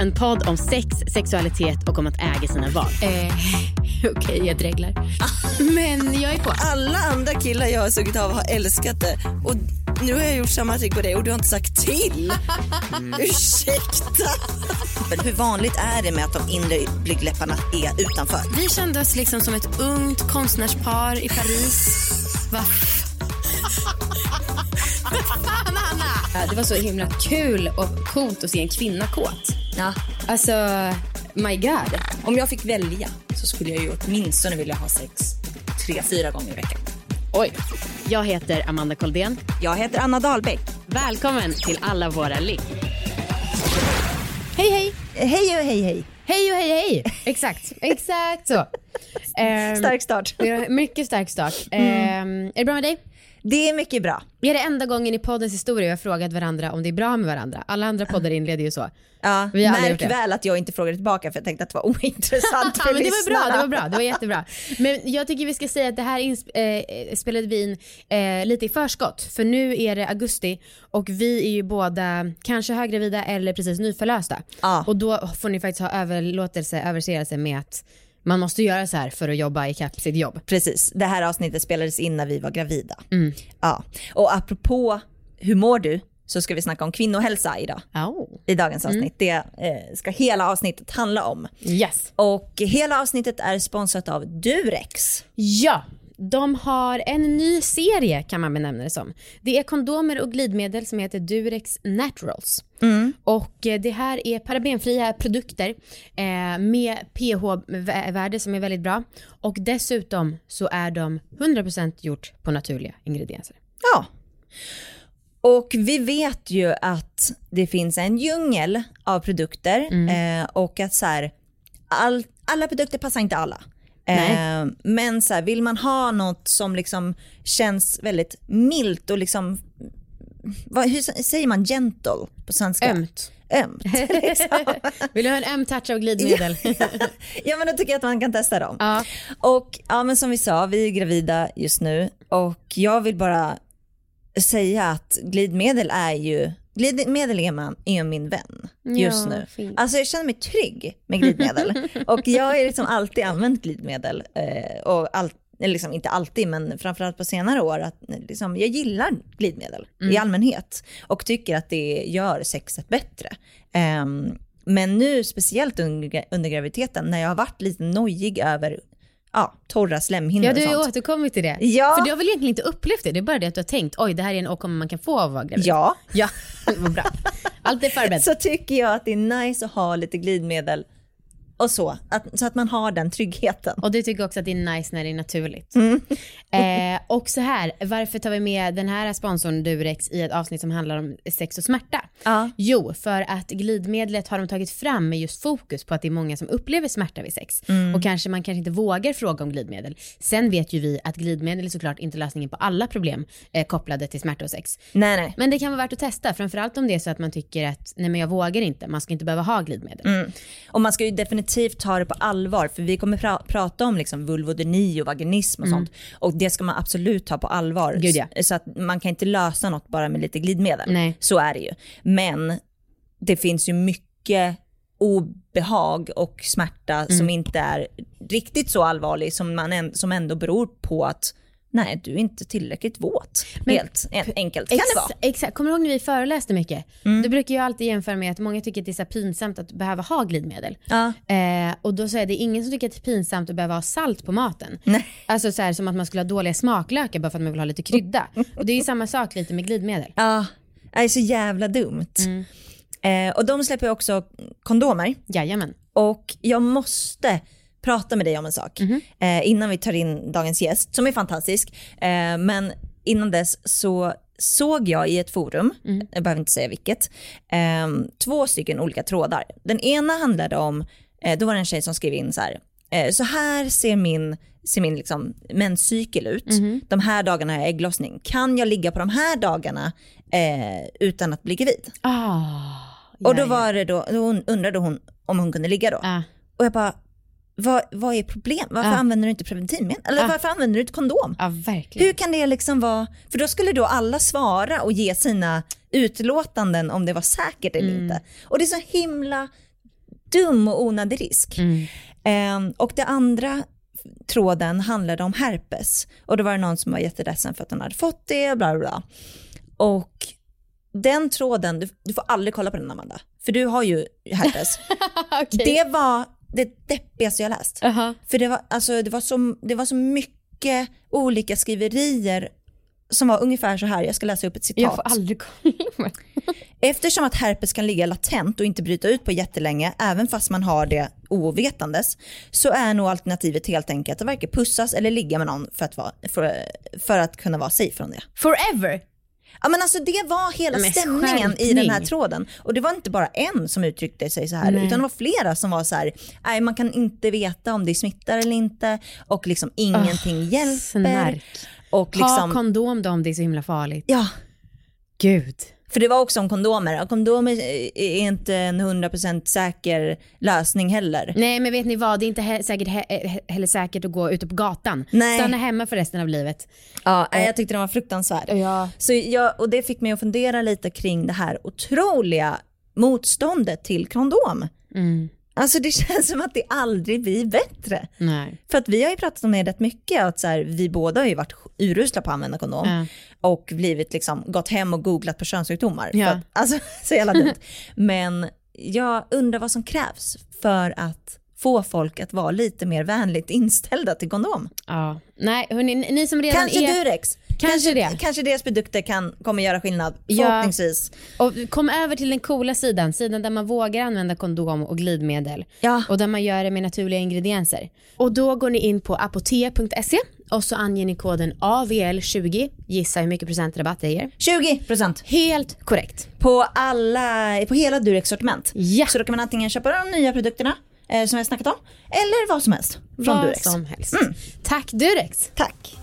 En podd om sex, sexualitet och om att äga sina val. Eh, Okej, jag dreglar. Men jag är på. Alla andra killar jag har sugit av har älskat det. Och nu har jag gjort samma trick på dig och du har inte sagt till. Ursäkta. Men hur vanligt är det med att de inre blygdläpparna är utanför? Vi kände oss liksom som ett ungt konstnärspar i Paris. Va? Fan, Anna! Det var så himla kul och coolt att se en kvinna kåt. Ja. Alltså, my god. Om jag fick välja så skulle jag ju åtminstone vilja ha sex tre, fyra gånger i veckan. Oj. Jag heter Amanda Koldén. Jag heter Anna Dahlbeck. Välkommen till Alla våra ligg. Hej, hej. Hej och hej hej. Hej och hej, hej. Exakt, exakt så. Stark start. har Mycket stark start. Ehm, är det bra med dig? Det är mycket bra. Vi är det enda gången i poddens historia vi har frågat varandra om det är bra med varandra. Alla andra poddar inleder ju så. Ja, Vi märk det. väl att jag inte frågade tillbaka för jag tänkte att det var ointressant för men det var bra, det var bra, det var jättebra. Men jag tycker vi ska säga att det här eh, spelade vi in eh, lite i förskott. För nu är det augusti och vi är ju båda kanske höggravida eller precis nyförlösta. Ja. Och då får ni faktiskt ha överlåtelse, överseelse med att man måste göra så här för att jobba ikapp sitt jobb. Precis, det här avsnittet spelades in när vi var gravida. Mm. Ja. Och apropå hur mår du så ska vi snacka om kvinnohälsa idag. Oh. I dagens Mm. avsnitt. Det eh, ska hela avsnittet handla om. Yes. Och hela avsnittet är sponsrat av Durex. Ja, de har en ny serie kan man benämna det som. Det är kondomer och glidmedel som heter Durex Naturals. Och eh, det här är parabenfria produkter eh, med pH-värde som är väldigt bra. Och dessutom så är de 100% gjort på naturliga ingredienser. Ja. Och vi vet ju att det finns en djungel av produkter Mm. eh, och att så här, all, alla produkter passar inte alla. Eh, men så här, vill man ha något som liksom känns väldigt milt och liksom, vad, hur säger man gentle på svenska? Ömt. Ömt. liksom. Vill du ha en öm touch av glidmedel? ja men då tycker jag att man kan testa dem. ja. Och ja men som vi sa, vi är gravida just nu och jag vill bara säga att glidmedel är ju, glidmedel är, man, är min vän just Ja, nu. fint. Alltså jag känner mig trygg med glidmedel och jag har liksom alltid använt glidmedel eh, och eller liksom inte alltid men framförallt på senare år att liksom, jag gillar glidmedel i allmänhet och tycker att det gör sexet bättre. Ehm, men nu speciellt under, under graviditeten när jag har varit lite nojig över ja, torra slemhinnor ja, du har ju återkommit till det. Ja. För du har väl egentligen inte upplevt det, det är bara det att du har tänkt oj det här är en åkomma man kan få av att vara gravid. Ja, Ja, vad bra. Allt är förberett. så tycker jag att det är nice att ha lite glidmedel och så, att, så att man har den tryggheten. Och du tycker också att det är nice när det är naturligt. Mm. eh, och så här, varför tar vi med den här sponsorn Durex i ett avsnitt som handlar om sex och smärta? Ja. Jo, för att glidmedlet har de tagit fram med just fokus på att det är många som upplever smärta vid sex. Mm. Och kanske man kanske inte vågar fråga om glidmedel. Sen vet ju vi att glidmedel är såklart inte lösningen på alla problem eh, kopplade till smärta och sex. Nej, nej. Men det kan vara värt att testa, framförallt om det är så att man tycker att nej men jag vågar inte, man ska inte behöva ha glidmedel. Mm. Och man ska ju definitivt ta det på allvar för vi kommer pra- prata om liksom vulvodyni och vaginism och sånt. Och det ska man absolut ta på allvar. Mm. Gud, ja. Så att man kan inte lösa något bara med lite glidmedel. Nej. Så är det ju. Men det finns ju mycket obehag och smärta Mm. som inte är riktigt så allvarlig som, man en, som ändå beror på att nej du är inte tillräckligt våt. Men- Helt en, enkelt kan det vara. Mm. Exakt, kommer du ihåg när vi föreläste mycket? Då brukar jag alltid jämföra med att många tycker att det är så pinsamt att behöva ha glidmedel. Ja. Eh, och då säger det ingen som tycker att det är pinsamt att behöva ha salt på maten. Nej. Alltså så här, som att man skulle ha dåliga smaklökar bara för att man vill ha lite krydda. och det är ju samma sak lite med glidmedel. Ja, det är så jävla dumt. Mm. Eh, och de släpper också kondomer. Jajamän. Och jag måste prata med dig om en sak Mhm. eh, innan vi tar in dagens gäst som är fantastisk. Eh, men innan dess så såg jag i ett forum, Mm. jag behöver inte säga vilket, eh, två stycken olika trådar. Den ena handlade om, eh, då var det en tjej som skrev in så här, eh, så här ser min, ser min liksom, menscykel ut. De här dagarna har jag ägglossning. Kan jag ligga på de här dagarna eh, utan att bli gravid? Ah, och då var det då, då hon- undrade hon om hon kunde ligga då. Ah. Och jag bara, vad, vad är problem? Varför Ja. använder du inte preventivmedel? Eller Ja. varför använder du inte kondom? Ja. Hur kan det liksom vara, för då skulle då alla svara och ge sina utlåtanden om det var säkert eller Mm. inte. Och det är så himla dum och onödig risk. Mm. Ehm, och det andra tråden handlade om herpes. Och då var det någon som var jätteledsen för att hon hade fått det, bla bla. Och den tråden, du, du får aldrig kolla på den Amanda, för du har ju herpes. Okej. Det var det deppigaste jag läst. Aha. För det var, alltså, det, var så, det var så mycket olika skriverier som var ungefär så här, jag ska läsa upp ett citat. Jag får aldrig kolla. Eftersom att herpes kan ligga latent och inte bryta ut på jättelänge, även fast man har det ovetandes, så är nog alternativet helt enkelt att varken pussas eller ligga med någon för att, vara, för, för att kunna vara safe från det. Forever. Ja men alltså det var hela Men stämningen i skärpning. den här tråden. Och det var inte bara en som uttryckte sig så här, Nej. utan det var flera som var så här, nej man kan inte veta om det smittar eller inte och liksom ingenting hjälper. Snark. Och Ha liksom, kondom då om det är så himla farligt. ja, Gud. för det var också om kondomer. Kondomer är inte en 100% säker lösning heller. Nej men vet ni vad, det är inte he- säkert he- he- heller säkert att gå ute på gatan. Nej. Stanna hemma för resten av livet. Ja, nej, jag tyckte den var fruktansvärd. Ja. Så jag, och det fick mig att fundera lite kring det här otroliga motståndet till kondom. Mm. Alltså det känns som att det aldrig blir bättre. Nej. För att vi har ju pratat om det rätt mycket, att så här, vi båda har ju varit urusla på att använda kondom Ja. och blivit liksom, gått hem och googlat på könssjukdomar. Ja. Att, alltså så jävla dumt. Men jag undrar vad som krävs för att få folk att vara lite mer vänligt inställda till kondom. Ja. Nej hörni, ni ni som redan Kanske är... Durex. Kanske det. Kanske deras produkter kan, kommer göra skillnad, Ja. förhoppningsvis. Och kom över till den coola sidan, sidan där man vågar använda kondom och glidmedel. Ja. Och där man gör det med naturliga ingredienser. Och då går ni in på apotea.se och så anger ni koden AVL20. Gissa hur mycket procentrabatt det ger. 20% Helt korrekt. på, alla, på hela Durex sortiment. Ja. Så då kan man antingen köpa de nya produkterna eh, som jag snackat om, eller vad som helst från Vad Durex. som helst. Tack Durex. Tack.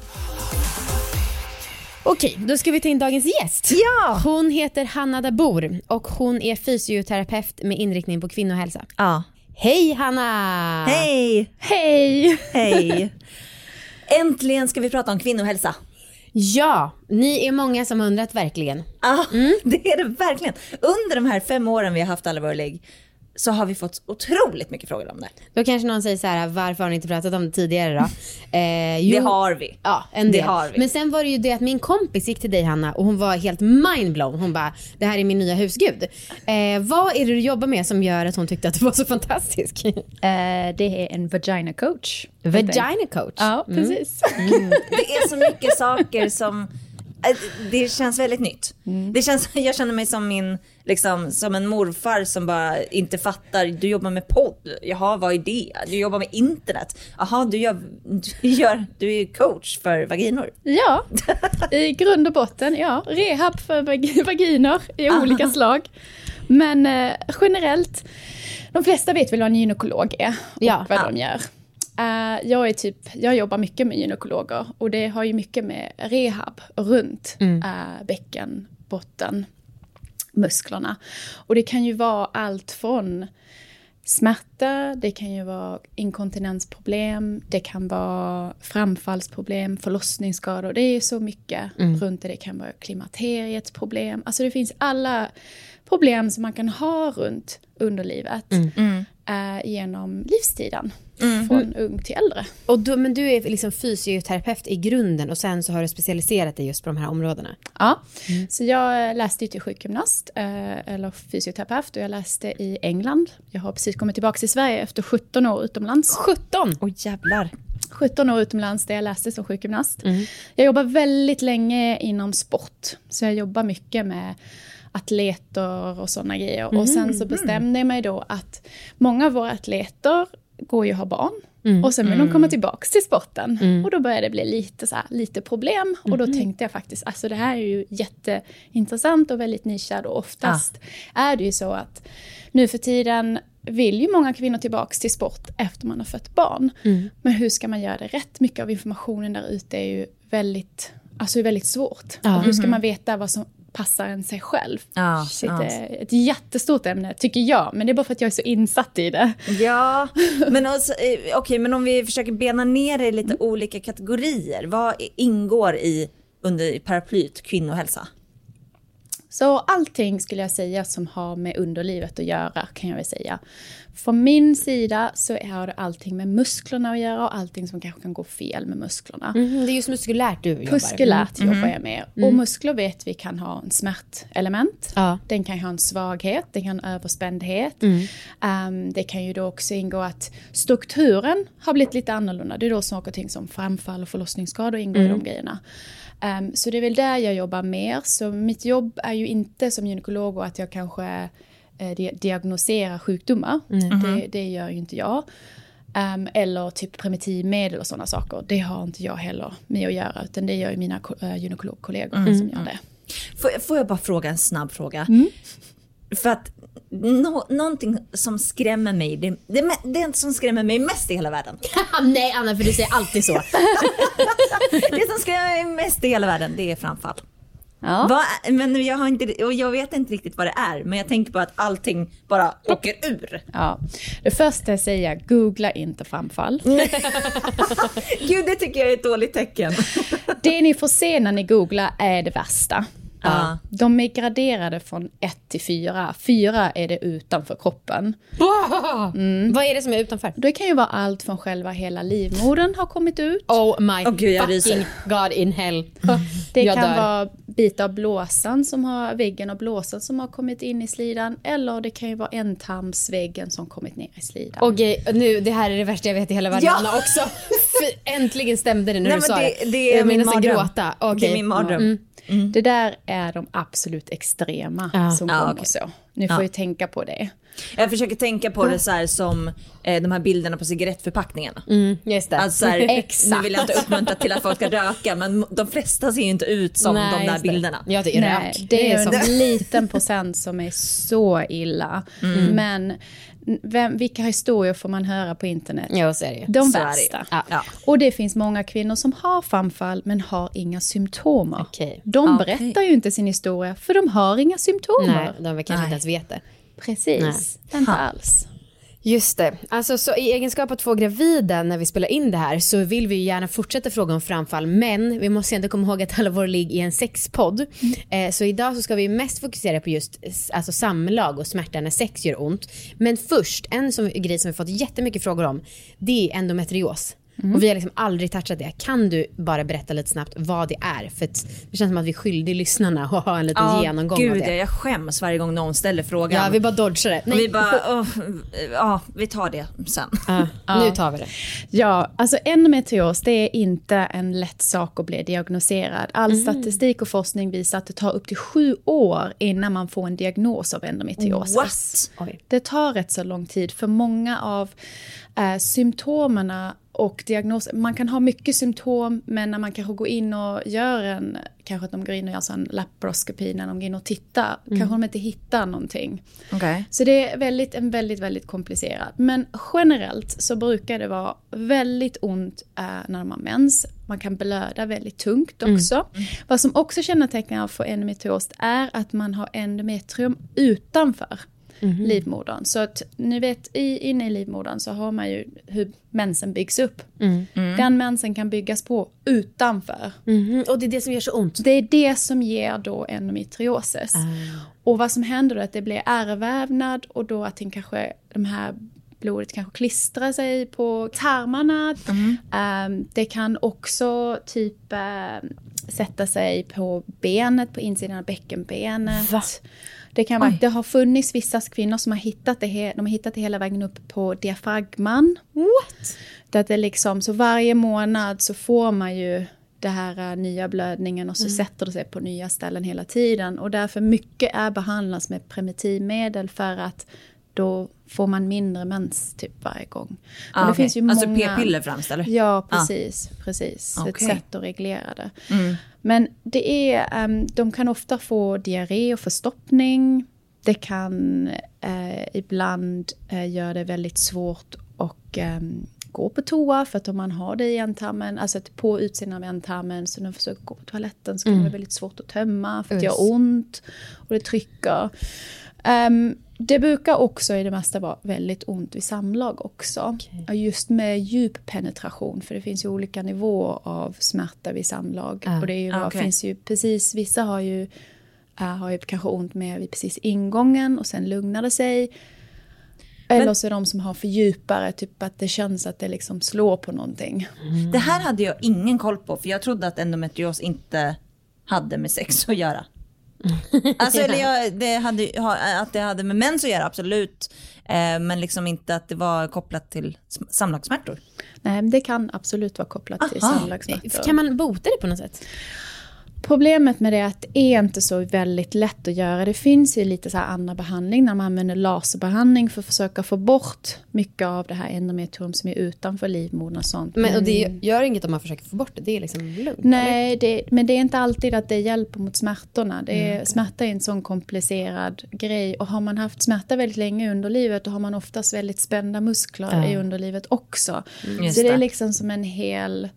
Okej, då ska vi ta in dagens gäst. Ja! Hon heter Hanna Dabor och hon är fysioterapeut med inriktning på kvinnohälsa. Ja. Hej Hanna! Hej! Hej! Hej! Äntligen ska vi prata om kvinnohälsa. Ja, ni är många som undrat verkligen. Ja, det är det verkligen. Under de här fem åren vi har haft Alla våra ligg så har vi fått otroligt mycket frågor om det. Då kanske någon säger så här, varför har ni inte pratat om det tidigare då? Eh, jo, Det har vi. Ja, en Det del. har vi. Men sen var det ju det att min kompis gick till dig Hanna och hon var helt mindblown. Hon bara, det här är min nya husgud. Eh, vad är det du jobbar med som gör att hon tyckte att det var så fantastisk? Eh, det är en vagina coach. Vagina coach. Ja, precis. Det är så mycket saker som det känns väldigt nytt. Det känns, jag känner mig som min, liksom, som en morfar som bara inte fattar. Du jobbar med podd. Jaha, vad är det? Du jobbar med internet. Jaha, du, gör, du, gör, du är coach för vaginor. Ja, i grund och botten, ja. Rehab för vag- vaginer i olika slag. Men eh, generellt, de flesta vet väl vad en gynekolog är och Ja. vad de gör. Eh, jag, är typ, jag jobbar mycket med gynekologer och det har ju mycket med rehab runt eh, bäcken, botten, musklerna. Och det kan ju vara allt från smärta, det kan ju vara inkontinensproblem, det kan vara framfallsproblem, förlossningsskador. Det är så mycket runt det. Det kan vara klimakteriets problem. Alltså det finns alla problem som man kan ha runt underlivet eh, genom livstiden. Från ung till äldre. Och du, men du är liksom fysioterapeut i grunden och sen så har du specialiserat dig just på de här områdena. Ja, så jag läste ju till sjukgymnast eh, eller fysioterapeut och jag läste i England. Jag har precis kommit tillbaka till Sverige efter 17 år utomlands. 17! Åh jävlar. 17 år utomlands där jag läste som sjukgymnast. Jag jobbar väldigt länge inom sport, så jag jobbar mycket med atleter och sådana grejer. Och sen så bestämde jag mig då att många av våra atleter går ju att ha barn. Och sen vill de komma tillbaka till sporten. Och då började det bli lite, så här, lite problem. Och då tänkte jag faktiskt, alltså det här är ju jätteintressant och väldigt nischad. Och oftast är det ju så att nu för tiden vill ju många kvinnor tillbaka till sport efter man har fött barn. Mm. Men hur ska man göra det rätt? Mycket av informationen där ute är ju väldigt, alltså väldigt svårt. Ja. Och hur ska man veta vad som passar en sig själv? Ja, Shit, ja. Ett jättestort ämne, tycker jag. Men det är bara för att jag är så insatt i det. Ja, men, också, eh, okej, men om vi försöker bena ner det i lite olika kategorier. Vad ingår i under paraplyt kvinnohälsa? Så allting skulle jag säga som har med underlivet att göra kan jag väl säga. Från min sida så har det allting med musklerna att göra och allting som kanske kan gå fel med musklerna. Mhm, det är just muskulärt du jobbar. Muskulärt Mm. jobbar jag med. Och muskler vet vi kan ha en smärtelement. Ja. Den kan ha en svaghet, den kan ha överspändhet. Mm. Ehm, det kan ju då också ingå att strukturen har blivit lite annorlunda. Det är då saker och ting som framfall och förlossningsskador ingår Mm. i de grejerna. Ehm, så det är väl där jag jobbar mer. Så mitt jobb är ju inte som gynekolog och att jag kanske eh, di- diagnoserar sjukdomar. Det, det gör ju inte jag. Ehm, eller typ primitivmedel och sådana saker. Det har inte jag heller med att göra. Utan det gör ju mina äh, gynekologkollegor som gör det. Får, får jag bara fråga en snabb fråga? Mm. För att nå någonting som skrämmer mig, det, det, det som skrämmer mig mest i hela världen. Nej Anna, för du säger alltid så. Det som skrämmer mig mest i hela världen, det är framfall. Ja. Är- men jag, har inte, och jag vet inte riktigt vad det är, men jag tänker på att allting bara åker ur. Ja. Det första jag säger, googla inte framfall. Gud, det tycker jag är ett dåligt tecken. Det ni får se när ni googlar är det värsta. Ja. De är graderade från 1 till 4. 4 är det utanför kroppen. Vad är det som är utanför? Det kan ju vara allt från själva hela livmodern har kommit ut. Oh my Åh, gud, jag fucking. God in hell. Det jag kan dör. vara bitar av blåsan som har, väggen av blåsan som har kommit in i slidan. Eller det kan ju vara ändtarmsväggen som kommit ner i slidan. Okej, nu, det här är det värsta jag vet i hela världen Ja. Också. Äntligen stämde det när Nej, du sa det, det. det är jag min nästan gråta. Det är min mardröm. Det där är de absolut extrema Ja. som Ja, kommer okej. så. Ni får Ja. ju tänka på det. Jag försöker tänka på det så här som eh, de här bilderna på cigarettförpackningarna. Mm, just det. Alltså så här, Exakt. Nu vill jag inte uppmuntra till att folk ska röka, men de flesta ser ju inte ut som Nej, de där det. bilderna. Ja, det är Nej, rök. det är som... en liten procent som är så illa. Mm. Men vem, vilka historier får man höra på internet? Ja, så är det ju. De Så är det ju. värsta. Ja. Ja. Och det finns många kvinnor som har framfall men har inga symptomer. Okej. De Okej. berättar ju inte sin historia för de har inga symptomer. Nej, de kanske Nej. inte ens vet det. Precis, inte Ha. alls. Just det. Alltså, så I egenskap av två gravida när vi spelar in det här så vill vi gärna fortsätta fråga om framfall men vi måste ändå komma ihåg att alla våra ligg är en sexpodd. Eh, så idag så ska vi mest fokusera på just alltså, samlag och smärta när sex gör ont. Men först, en som, grej som vi fått jättemycket frågor om det är endometrios. Och vi har liksom aldrig touchat det. Kan du bara berätta lite snabbt vad det är? För det känns som att vi är skyldiga lyssnarna att ha en liten genomgång gud, av ja, det. jag skäms varje gång någon ställer frågan. Ja, vi bara dodgar det. Nej. vi bara, åh, ja, vi tar det sen. Ja, Nu tar vi det. Ja, alltså endometrios det är inte en lätt sak att bli diagnoserad. All Mm. statistik och forskning visar att det tar upp till sju år innan man får en diagnos av endometriosis. What? Det tar rätt så lång tid för många av eh, symptomerna och diagnoser. Man kan ha mycket symptom men när man kanske går in och gör en, kanske att de går in och gör en laparoskopi när de går in och tittar, kanske de inte hittar någonting. Okej. Så det är väldigt, en väldigt, väldigt komplicerat. Men generellt så brukar det vara väldigt ont eh, när man har mens. Man kan blöda väldigt tungt också. Vad som också kännetecknar för endometrios är att man har endometrium utanför livmodern. Så att ni vet, i, inne i livmodern så har man ju hur mensen byggs upp. Den mensen kan byggas på utanför. Mhm, Och det är det som gör så ont. Det är det som ger då endometriosis. Och vad som händer då är att det blir ärrvävnad och då att den kanske, de här blodet kanske klistrar sig på tarmarna. Ehm, det kan också typ eh, sätta sig på benet, på insidan av bäckenbenet. Va? Det, kan vara, det har funnits vissa kvinnor som har hittat det, de har hittat det hela vägen upp på diafragman. What? Där det liksom, så varje månad så får man ju det här eh, nya blödningen och så sätter det sig på nya ställen hela tiden. Och därför mycket är behandlas med primitivmedel för att då får man mindre mens typ varje gång. Ah, det okej. finns ju Alltså många... p-piller främst eller? Ja, precis. precis. Ett Okej. sätt att reglera det. Men det är, ehm, de kan ofta få diarré och förstoppning. det kan eh, ibland eh, göra det väldigt svårt att eh, gå på toa för att om man har det i ändtarmen, alltså på utsidan av ändtarmen, så när man försöker gå på toaletten så kan det vara väldigt svårt att tömma för att det gör ont och det trycker. Ehm, det brukar också i det mesta vara väldigt ont vid samlag också. Ja, Just med djup penetration, för det finns ju olika nivåer av smärta vid samlag. Ja. Och det är ju, Ah, okej. finns ju precis, vissa har ju, äh, har ju kanske ont med vid precis ingången och sen lugnar det sig. Eller så är de som har för djupare, typ att det känns att det liksom slår på någonting. Det här hade jag ingen koll på för jag trodde att endometrios inte hade med sex att göra. Alltså eller jag, det hade, ha- att det hade med mens att göra absolut. Eh, men liksom inte att det var kopplat till sm- samlagssmärtor. Nej, det kan absolut vara kopplat till Aha. samlagssmärtor. Kan man bota det på något sätt? Problemet med det är att det är inte så väldigt lätt att göra. Det finns ju lite så här andra behandling när man använder laserbehandling för att försöka få bort mycket av det här endometrium som är utanför livmodern och sånt. Men, och det gör inget om man försöker få bort det, det är liksom lugnt? Nej, det, men det är inte alltid att det hjälper mot smärtorna. Det är, Smärta är en sån komplicerad grej. Och har man haft smärta väldigt länge i underlivet då har man oftast väldigt spända muskler Ja. i underlivet också. Just Så det är liksom som en hel...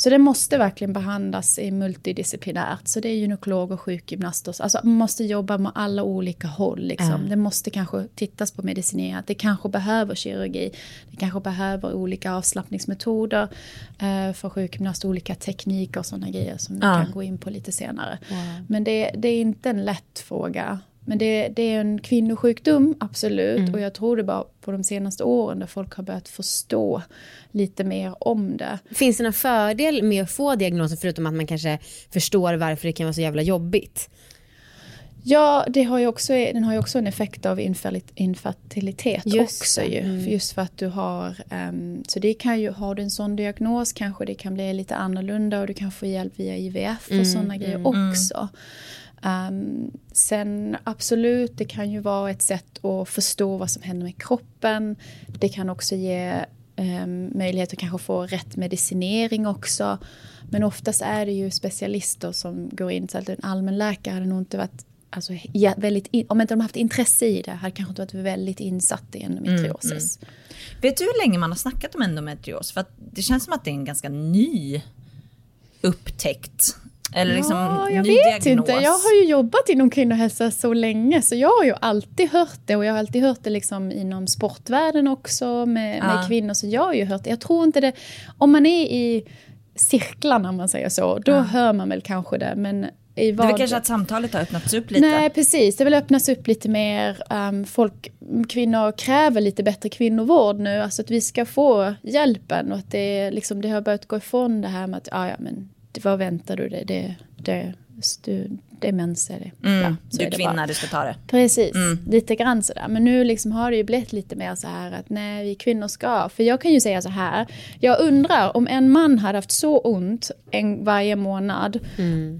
Så det måste verkligen behandlas i multidisciplinärt. Så det är gynekolog och sjukgymnaster. Alltså man måste jobba med alla olika håll. Liksom. Det måste kanske tittas på medicinerat. Det kanske behöver kirurgi. Det kanske behöver olika avslappningsmetoder eh, för sjukgymnast. Olika tekniker och sådana grejer som vi kan gå in på lite senare. Men det, det är inte en lätt fråga. Men det, det är en kvinnosjukdom, absolut. Och jag tror det bara på de senaste åren där folk har börjat förstå lite mer om det. Finns det någon fördel med att få diagnosen förutom att man kanske förstår varför det kan vara så jävla jobbigt? Ja, det har ju också, den har ju också en effekt av infertil- infertilitet Just också ju. Mm. Just för att du har, ehm, så det kan ju, har du en sån diagnos kanske det kan bli lite annorlunda och du kan få hjälp via IVF Mm, och sådana grejer också. Um, sen absolut, det kan ju vara ett sätt att förstå vad som händer med kroppen. Det kan också ge um, möjlighet att kanske få rätt medicinering också. Men oftast är det ju specialister som går in, så att en allmänläkare hade nog inte varit Alltså, ja, väldigt in, om inte de haft intresse i det, hade kanske inte varit väldigt insatt i endometriosis. Mm, mm. Vet du hur länge man har snackat om endometrios? För att det känns som att det är en ganska ny upptäckt. Eller liksom Ja, jag ny vet diagnos. inte. Jag har ju jobbat inom kvinnohälsa så länge så jag har ju alltid hört det och jag har alltid hört det liksom inom sportvärlden också med, Ja. med kvinnor. Så jag har ju hört det. Jag tror inte det, om man är i cirklarna om man säger så, då hör man väl kanske det. Men i Det är vad... kanske att samtalet har öppnats upp lite. Nej, precis. Det vill öppnas upp lite mer. Um, folk, kvinnor kräver lite bättre kvinnovård nu. Alltså att vi ska få hjälpen och att det, liksom, det har börjat gå ifrån det här med att ah, ja, men vad väntar du dig? Det, det, du, det är mens. Är det. Mm, Ja, så du är kvinna, bara. du ska ta det. Precis, lite grann sådär. Men nu liksom har det ju blivit lite mer så här att nej, vi kvinnor ska. För jag kan ju säga så här, jag undrar om en man hade haft så ont en, varje månad,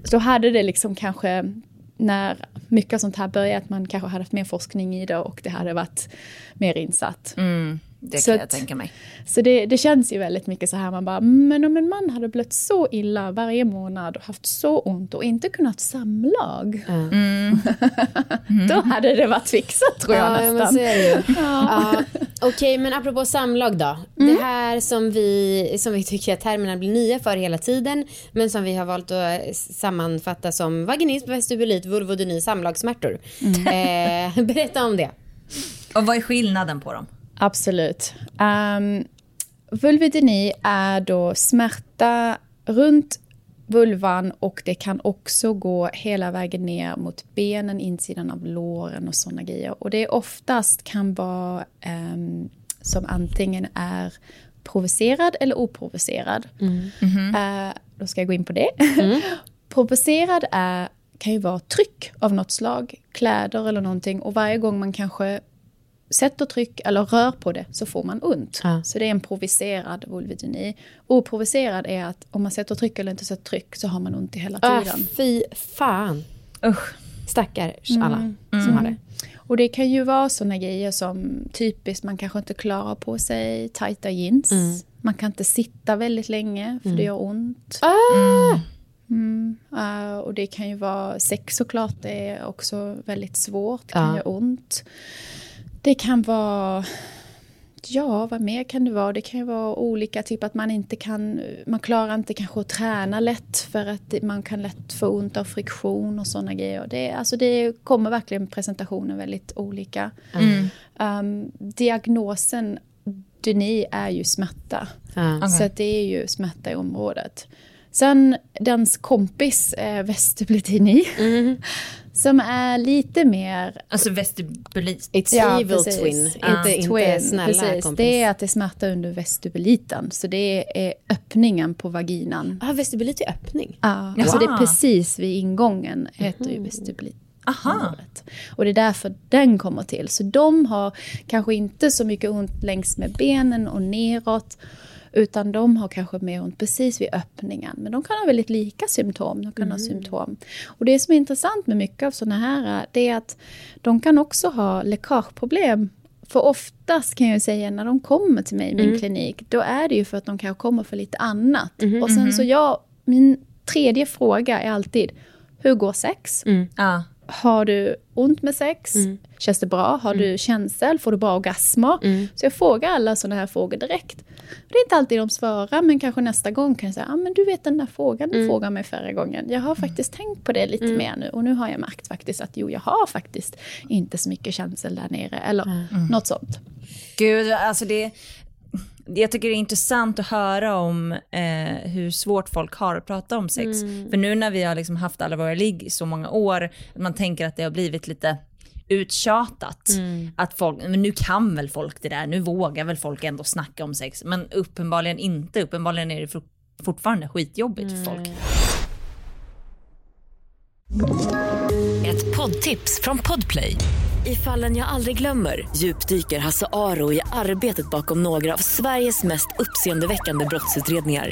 så hade det liksom kanske när mycket av sånt här började, att man kanske hade haft mer forskning i det och det hade varit mer insatt. Det Så kan jag att- tänka mig. Så det, det känns ju väldigt mycket så här, man bara, men om en man hade blivit så illa varje månad och haft så ont och inte kunnat samlag, då hade det varit fixat tror jag ja, nästan. så ju. ja. Okej, men apropå samlag då. Mm. Det här som vi, som vi tycker att termerna blir nya för hela tiden, men som vi har valt att sammanfatta som vaginism, vestibulit, vulvodyni, samlagssmärtor. Mm. Eh, berätta om det. Och vad är skillnaden på dem? Absolut. Um, vulvodyni är då smärta runt vulvan och det kan också gå hela vägen ner mot benen, insidan av låren och sådana grejer. Och det oftast kan vara ehm, som antingen är provocerad eller oprovocerad. Eh, då ska jag gå in på det. provocerad är, kan ju vara tryck av något slag, kläder eller någonting. Och varje gång man kanske sätter tryck eller rör på det så får man ont. Ja. Så det är en provocerad vulvodyni. Oprovocerad är att om man sätter tryck eller inte sätter tryck så har man ont i hela Ah, tiden. fy fan. Usch. Stackars alla Mm. som har det. Och det kan ju vara såna grejer som typiskt man kanske inte klarar på sig tajta jeans. Mm. Man kan inte sitta väldigt länge för det gör ont. Ah! Eh, och det kan ju vara sex såklart, det är också väldigt svårt, det kan Ja. göra ont. Det kan vara, ja vad mer kan det vara? Det kan ju vara olika, typ att man inte kan, man klarar inte kanske att träna lätt för att man kan lätt få ont av friktion och sådana grejer. Det, alltså det kommer verkligen presentationen väldigt olika. Um, diagnosen dyni är ju smärta. Ja. Så att det är ju smärta i området. Sen dens kompis är vestibulitis Som är lite mer... Alltså vestibulit. It's evil twin, inte, inte twin, snälla precis. kompis. Det är att det är smärta under vestibuliten. Så det är öppningen på vaginan. Ah, vestibulit är öppning. Ja, alltså det är Wow. precis vid ingången heter ju vestibulit. Aha. Och det är därför den kommer till. Så de har kanske inte så mycket ont längs med benen och neråt. Utan de har kanske mer ont precis vid öppningen. Men de kan ha väldigt lika symptom. De kan ha symptom. Och det som är intressant med mycket av sådana här, det är att de kan också ha läckageproblem. För oftast kan jag säga när de kommer till mig i min klinik, då är det ju för att de kanske kommer för lite annat. Och sen så jag, min tredje fråga är alltid, hur går sex? Ja. Har du ont med sex? Känns det bra? Har du känsel? Får du bra orgasmer? Så jag frågar alla sådana här frågor direkt. Det är inte alltid de svarar, men kanske nästa gång kan jag säga, ah, men du vet den där frågan du frågade mig förra gången. Jag har faktiskt tänkt på det lite mer nu och nu har jag märkt faktiskt att jo, jag har faktiskt inte så mycket känsel där nere. Eller något sånt. Gud, alltså det... Jag tycker det är intressant att höra om eh, hur svårt folk har att prata om sex. För nu när vi har liksom haft alla våra ligg i så många år, man tänker att det har blivit lite uttjatat. Att folk, men nu kan väl folk det där, nu vågar väl folk ändå snacka om sex. Men uppenbarligen inte, uppenbarligen är det for, fortfarande skitjobbigt för folk. Ett poddtips från Podplay. I fallen jag aldrig glömmer djupdyker Hasse Aro i arbetet bakom några av Sveriges mest uppseendeväckande brottsutredningar.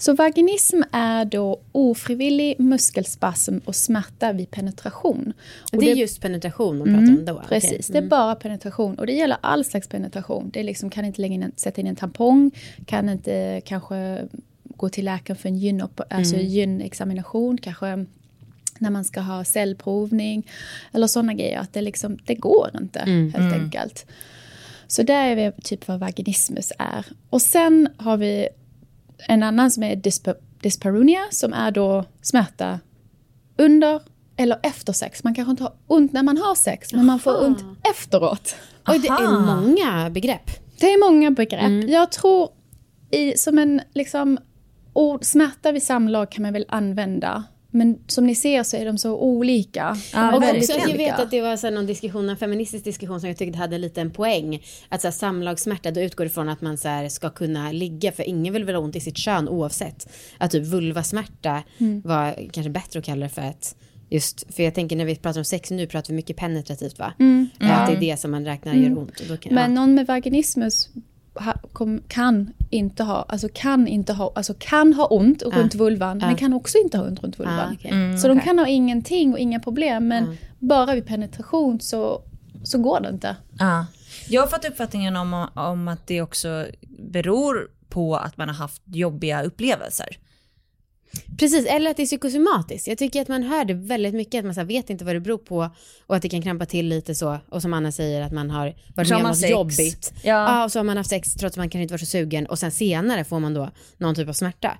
Så vaginism är då ofrivillig muskelspasm och smärta vid penetration. Och det är just penetration man pratar om då? Precis, det är bara penetration. Och det gäller all slags penetration. Det är liksom, kan inte längre in en- sätta in en tampong, kan inte kanske gå till läkaren för en gyn, alltså gynexamination, kanske när man ska ha cellprovning eller sådana grejer. Att det, liksom, det går inte helt enkelt. Så där är vi typ vad vaginismus är. Och sen har vi en annan som är dyspa, dyspareunia som är då smärta under eller efter sex. Man kanske inte har ont när man har sex, men man får ont efteråt. Oj, det är många begrepp. Det är många begrepp. Jag tror i, som en liksom, ord, smärta vid samlag kan man väl använda. Men som ni ser så är de så olika. Ja, Och också att jag vet att det var så någon diskussion, en feministisk diskussion som jag tyckte hade lite en poäng. Att så här, samlagssmärta, då utgår det från att man så ska kunna ligga, för ingen vill väl ha ont i sitt kön oavsett. Att typ vulvasmärta var kanske bättre att kalla det för att Just, för jag tänker när vi pratar om sex nu pratar vi mycket penetrativt va? Att det är det som man räknar gör ont. Och då kan, Men ja. någon med vaginismus ha, kom, kan inte ha, alltså kan inte ha, alltså kan ha ont runt vulvan, men kan också inte ha ont runt vulvan. Ah, okej. så de kan ha ingenting och inga problem, men bara vid penetration så, så går det inte. Ja. Jag har fått uppfattningen om, om att det också beror på att man har haft jobbiga upplevelser. Precis, eller att det är psykosomatiskt. Jag tycker att man hör det väldigt mycket, att man så vet inte vad det beror på och att det kan krampa till lite så. Och som Anna säger, att man har varit Så har med om något sex. jobbigt. Ja. Ja. och så har man haft sex trots att man kanske inte var så sugen och sen senare får man då någon typ av smärta.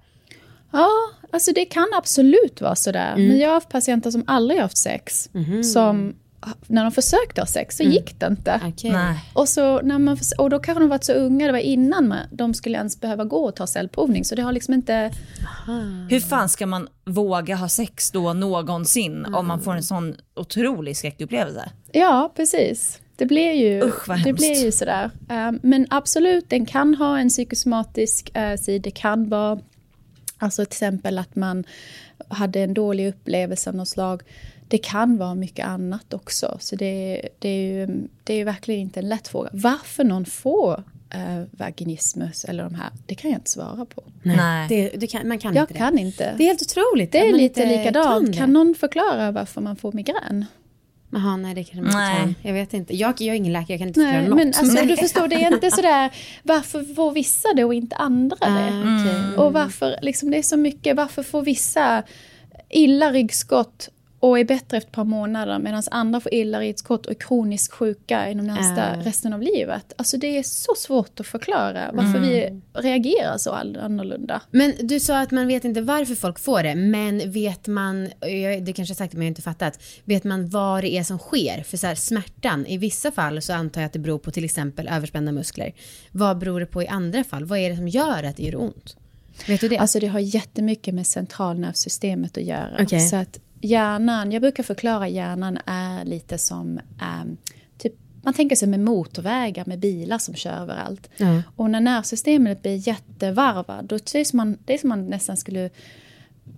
Ja, alltså det kan absolut vara sådär. Men jag har haft patienter som aldrig haft sex, som när de försökte ha sex så gick det inte. Nej. Och, så när man, och då kanske de varit så unga, det var innan man, de skulle ens behöva gå och ta cellprovning. Så det har liksom inte... Hur fan ska man våga ha sex då någonsin om man får en sån otrolig skräckupplevelse? Ja, precis. Det blir ju, Usch, vad det blir ju sådär. Um, men absolut, den kan ha en psykosomatisk uh, sida. Det kan vara alltså till exempel att man hade en dålig upplevelse av något slag. Det kan vara mycket annat också. Så det, det är ju det är verkligen inte en lätt fråga. Varför någon får eh, vaginismus eller de här, det kan jag inte svara på. Nej. Det, du kan, man kan Jag inte kan det. inte. Det är helt otroligt. Det är lite likadant. Kan, Kan, det. någon förklara varför man får migrän? Jaha, nej det kan man Nej. inte. Jag vet inte. Jag, jag är ingen läkare, jag kan inte förklara Nej, något. men alltså, du förstår, det är inte sådär, varför får vissa det och inte andra det? Okej. Och varför, liksom, det är så mycket, varför får vissa illa ryggskott och är bättre efter ett par månader medan andra får illa ryggskott och är kroniskt sjuka inom nästa Ah. resten av livet. Alltså det är så svårt att förklara varför vi reagerar så annorlunda. Men du sa att man vet inte varför folk får det, men vet man, jag- det kanske jag sagt men jag har inte fattat, vet man vad det är som sker? För så här, smärtan, i vissa fall så antar jag att det beror på till exempel överspända muskler. Vad beror det på i andra fall? Vad är det som gör att det gör ont? Vet du det? Alltså det har jättemycket med centralnervsystemet att göra. Okej. Så att hjärnan, jag brukar förklara hjärnan är lite som, typ, man tänker sig med motorvägar med bilar som kör överallt. Ja. Och när nervsystemet blir jättevarvat, då det är som man, det är som man nästan skulle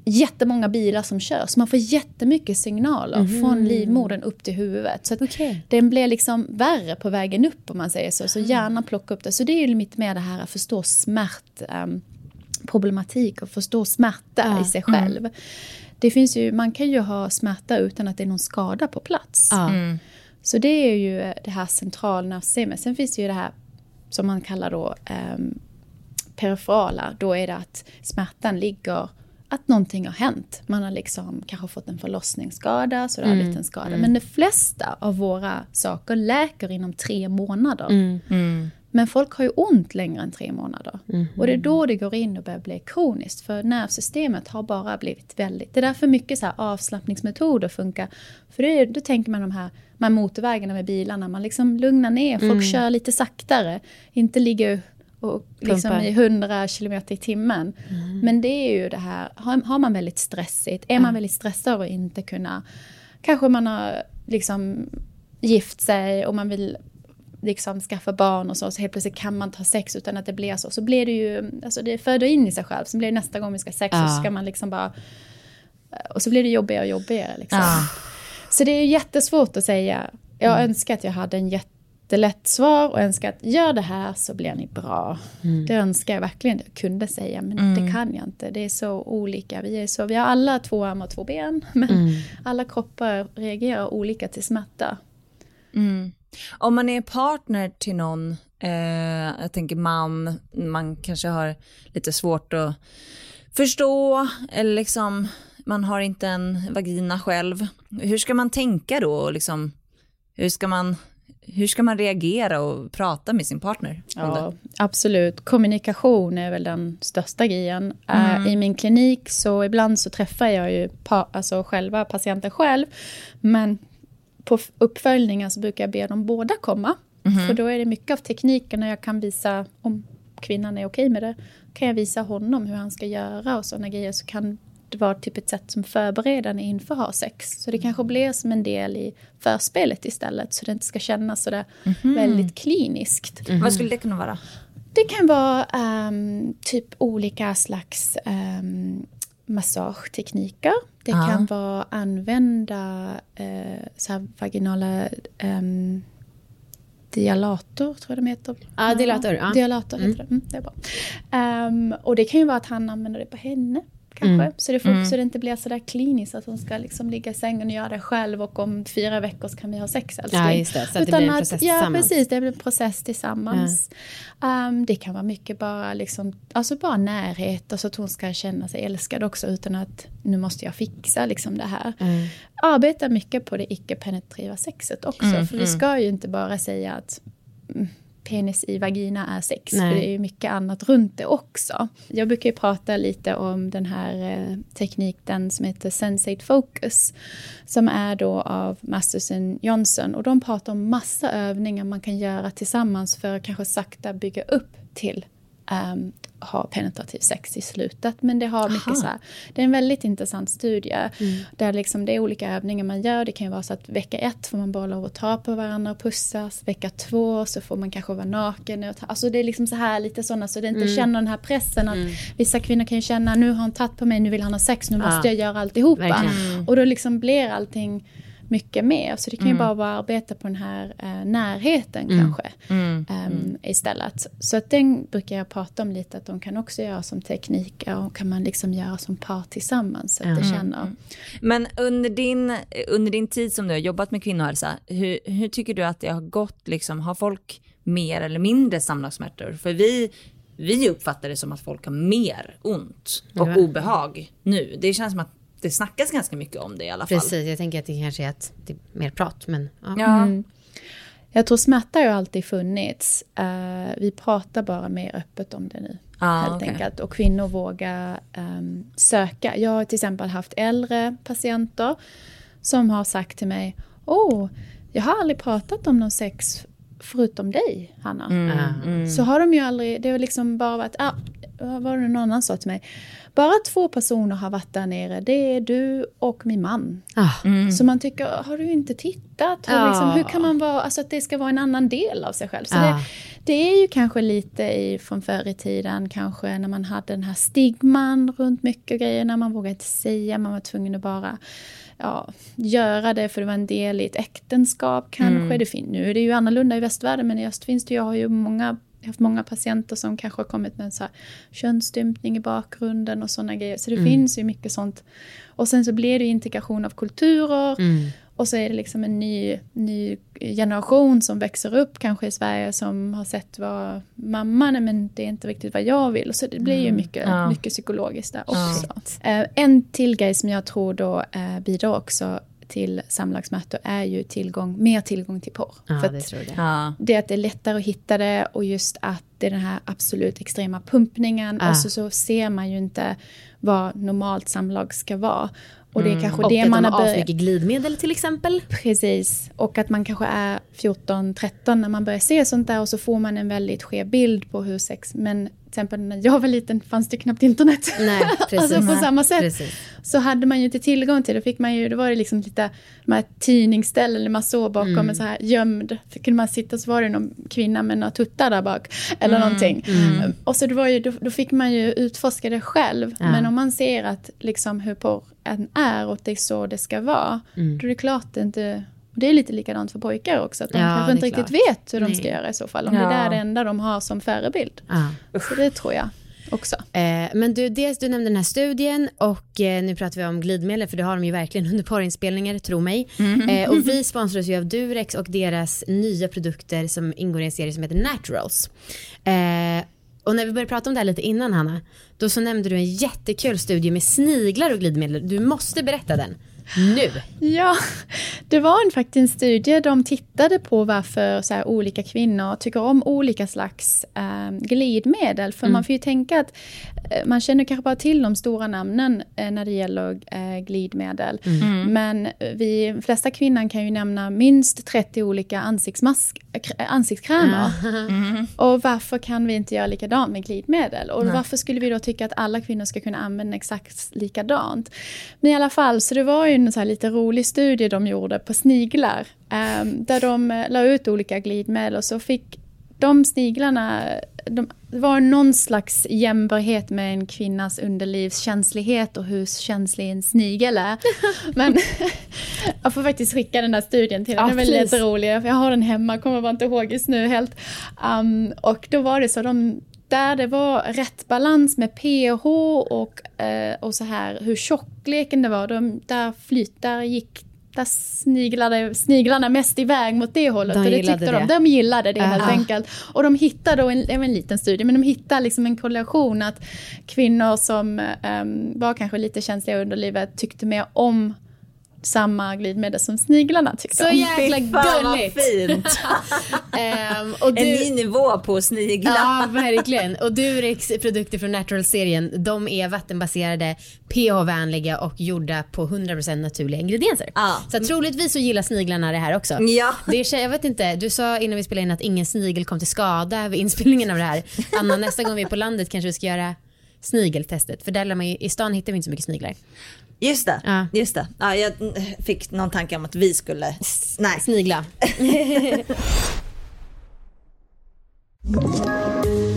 jättemånga bilar som kör. Så man får jättemycket signaler från livmodern upp till huvudet. Så Okej. den blir liksom värre på vägen upp om man säger så. Så hjärnan plockar upp det. Så det är ju lite mer det här att förstå smärt, ehm, problematik och förstå smärta Ja. i sig själv. Det finns ju, man kan ju ha smärta utan att det är någon skada på plats. Ja. Så det är ju det här centralnervsystemet. Sen finns det ju det här som man kallar då um, periferala. Då är det att smärtan ligger, att någonting har hänt. Man har liksom kanske fått en förlossningsskada, så det har blivit en skada. Men de flesta av våra saker läker inom tre månader. Men folk har ju ont längre än tre månader. Och det är då det går in och börjar bli kroniskt. För nervsystemet har bara blivit väldigt... Det är därför mycket så avslappningsmetoder funkar. För det är, då tänker man de här, här motorvägarna med bilarna. Man liksom lugnar ner, folk kör lite saktare. Inte ligger och liksom Pumpar. i 100 kilometer i timmen. Men det är ju det här, har, har man väldigt stressigt, är man väldigt stressad och inte kunna... Kanske man har liksom gift sig och man vill liksom skaffa barn och så, så helt plötsligt kan man ta sex utan att det blir så. Så blir det ju, alltså det föder in i sig själv. Så blir det nästa gång vi ska ha sex Ja. så ska man liksom bara... Och så blir det jobbigare och jobbigare liksom. Ja. Så det är ju jättesvårt att säga. Jag önskar att jag hade en jättelätt svar och önskar att gör det här så blir ni bra. Det önskar jag verkligen att jag kunde säga, men det kan jag inte. Det är så olika. Vi, är så, vi har alla två armar och två ben, men alla kroppar reagerar olika till smärta. Mm. Om man är partner till någon, eh, jag tänker man, man kanske har lite svårt att förstå, eller liksom, man har inte en vagina själv. Hur ska man tänka då? Liksom, hur, ska man, hur ska man reagera och prata med sin partner Ja, absolut. Kommunikation är väl den största grejen. Eh, I min klinik så ibland så träffar jag ju pa- alltså själva patienten själv. Men på uppföljningar så brukar jag be dem båda komma. För då är det mycket av tekniken när jag kan visa om kvinnan är okej med det. Kan jag visa honom hur han ska göra och sådana grejer. Så kan det vara typ ett sätt som förberedande inför ha sex. Så det kanske blir som en del i förspelet istället. Så det inte ska kännas sådär väldigt kliniskt. Vad skulle det kunna vara? Det kan vara ehm, typ olika slags um, massagetekniker. Det Ja. kan vara använda uh, så här vaginala um, dialator, tror jag de heter. Ja, dilator, ja. Dialator heter det. Mm, det är bra. Ehm, och det kan ju vara att han använder det på henne. Kanske. Så, det får, så det inte blir sådär kliniskt att hon ska liksom ligga i sängen och göra det själv och om fyra veckor så kan vi ha sex älskling. Ja, just det. Så att det blir en process Ja, tillsammans. precis. Det blir en process tillsammans. Ehm, det kan vara mycket bara, liksom, alltså bara närhet och så att hon ska känna sig älskad också utan att nu måste jag fixa liksom det här. Arbeta mycket på det icke-penetrativa sexet också. för vi ska ju inte bara säga att mm, penis i vagina är sex. Nej. För det är ju mycket annat runt det också. Jag brukar ju prata lite om den här eh, tekniken som heter Sensate Focus. Som är då av Masterson Johnson. Och de pratar om massa övningar man kan göra tillsammans för att kanske sakta bygga upp till um, ha penetrativ sex i slutet. Men det har mycket så här, det är en väldigt intressant studie. Mm. Där liksom det är olika övningar man gör. Det kan ju vara så att vecka ett får man bara lov att ta på varandra och pussas. Vecka två så får man kanske vara naken. Och ta, alltså det är liksom så här lite sådana så det inte mm. känner den här pressen. att mm. Vissa kvinnor kan ju känna nu har han tagit på mig, nu vill han ha sex, nu måste jag göra alltihopa. Och då liksom blir allting mycket mer. Så det kan ju mm. bara vara att arbeta på den här eh, närheten mm. kanske mm. Um, istället. Så att den brukar jag prata om lite, att de kan också göra som teknik och kan man liksom göra som par tillsammans. Så att det känner. Men under din, under din tid som du har jobbat med kvinnohälsa, hur, hur tycker du att det har gått? Liksom, har folk mer eller mindre samlagssmärtor? För vi vi uppfattar det som att folk har mer ont och obehag nu. Det känns som att det snackas ganska mycket om det i alla fall. Precis, jag tänker att det kanske är att det är mer prat. Men, ja. ja. Mm. Jag tror smärta har ju alltid funnits. Uh, vi pratar bara mer öppet om det nu. Ah, helt okay. enkelt. Och kvinnor vågar um, söka. Jag har till exempel haft äldre patienter som har sagt till mig Åh, oh, jag har aldrig pratat om någon sex förutom dig, Hanna. Mm, mm. Så har de ju aldrig, det har liksom bara varit, ah, var det någon annan sa till mig? Bara två personer har varit där nere. Det är du och min man. Ah. Mm. Så man tycker, har du inte tittat? Har, ah. liksom, hur kan man vara, alltså att det ska vara en annan del av sig själv. Så ah. det, det, är ju kanske lite i, från förr i tiden, kanske när man hade den här stigman runt mycket grejer, när man vågade inte säga, man var tvungen att bara ja, göra det för det var en del i ett äktenskap kanske. Mm. Det nu är det ju annorlunda i västvärlden men i öst finns det ju, jag har ju många jag har haft många patienter som kanske har kommit med så här könsstympning i bakgrunden och sådana grejer. Så det mm. finns ju mycket sånt. Och sen så blir det integration av kulturer. Mm. Och så är det liksom en ny, ny generation som växer upp kanske i Sverige som har sett vad mamma, nej men det är inte riktigt vad jag vill. Så det blir ju mm. mycket, ja. mycket psykologiskt där också. Ja. Uh, en till grej som jag tror då uh, bidrar också till samlagssmärtor är ju tillgång, mer tillgång till porr. Ja, För det, tror jag. Ja. det är att det är lättare att hitta det och just att det är den här absolut extrema pumpningen ja. och så, så ser man ju inte vad normalt samlag ska vara. Och det är mm. kanske och det man har börjat... Och glidmedel till exempel. Precis. Och att man kanske är 14-13 när man börjar se sånt där och så får man en väldigt skev bild på hur sex... Men exempel när jag var liten fanns det knappt internet. Nej, precis. alltså på samma sätt. Precis. Så hade man ju inte tillgång till det. Fick man ju, då var det liksom lite de här tidningsställen där man såg bakom mm. en så här gömd. Så kunde man sitta så var det någon kvinna med några tuttar där bak. Eller mm. någonting. Mm. Och så det var ju, då, då, fick man ju utforska det själv. Ja. Men om man ser att liksom hur porr är och det är så det ska vara. Mm. Då är det klart det inte det är lite likadant för pojkar också, att de ja, kanske inte riktigt vet hur de ska göra i så fall. Om ja. det är det enda de har som förebild. Ja. Så det tror jag också. Eh, men du, dels du nämnde den här studien och eh, nu pratar vi om glidmedel för det har de ju verkligen under porrinspelningar, tro mig. Mm. Eh, och vi sponsras ju av Durex och deras nya produkter som ingår i en serie som heter Naturals. Eh, och när vi började prata om det här lite innan Hanna, då så nämnde du en jättekul studie med sniglar och glidmedel. Du måste berätta den. Nu? Ja, det var en, faktiskt en studie. De tittade på varför så här, olika kvinnor tycker om olika slags eh, glidmedel. För mm. man får ju tänka att eh, man känner kanske bara till de stora namnen eh, när det gäller eh, glidmedel. Mm. mm. Men vi, de flesta kvinnor kan ju nämna minst 30 olika ansiktsmask, ansiktskrämer. Mm. Och varför kan vi inte göra likadant med glidmedel? Och Nej. varför skulle vi då tycka att alla kvinnor ska kunna använda exakt likadant? Men i alla fall, så det var ju en så lite rolig studie de gjorde på sniglar. Eh, där de eh, la ut olika glidmedel och så fick de sniglarna, de, det var någon slags jämbarhet med en kvinnas underlivskänslighet och hur känslig en snigel är. Men jag får faktiskt skicka den här studien till dig, den är väldigt rolig. Jag har den hemma, kommer bara inte ihåg just nu helt. Um, och då var det så, de där det var rätt balans med pH och, eh, och så här hur tjockleken det var. De, där flyt, där gick där sniglade sniglarna mest iväg mot det hållet. De och det tyckte det. de. De gillade det uh helt enkelt. Och de hittade då, en, en liten studie, men de hittade liksom en korrelation att kvinnor som um, var kanske lite känsliga under livet tyckte mer om samma glidmedel som sniglarna tyckte Så om. jäkla gulligt. fint. Ehm, och En du, ny nivå på sniglar. Ja, verkligen. Och Durex produkter från Natural-serien, de är vattenbaserade, pH-vänliga och gjorda på 100% naturliga ingredienser. Ja. Så troligtvis så gillar sniglarna det här också. Ja. Det är, jag vet inte, du sa innan vi spelade in att ingen snigel kom till skada vid inspelningen av det här. Anna, nästa gång vi är på landet kanske vi ska göra snigeltestet. För där lär man ju, i stan hittar vi inte så mycket sniglar. Just det. Ja. Just det. Ja, jag fick någon tanke om att vi skulle... Nej. Snigla.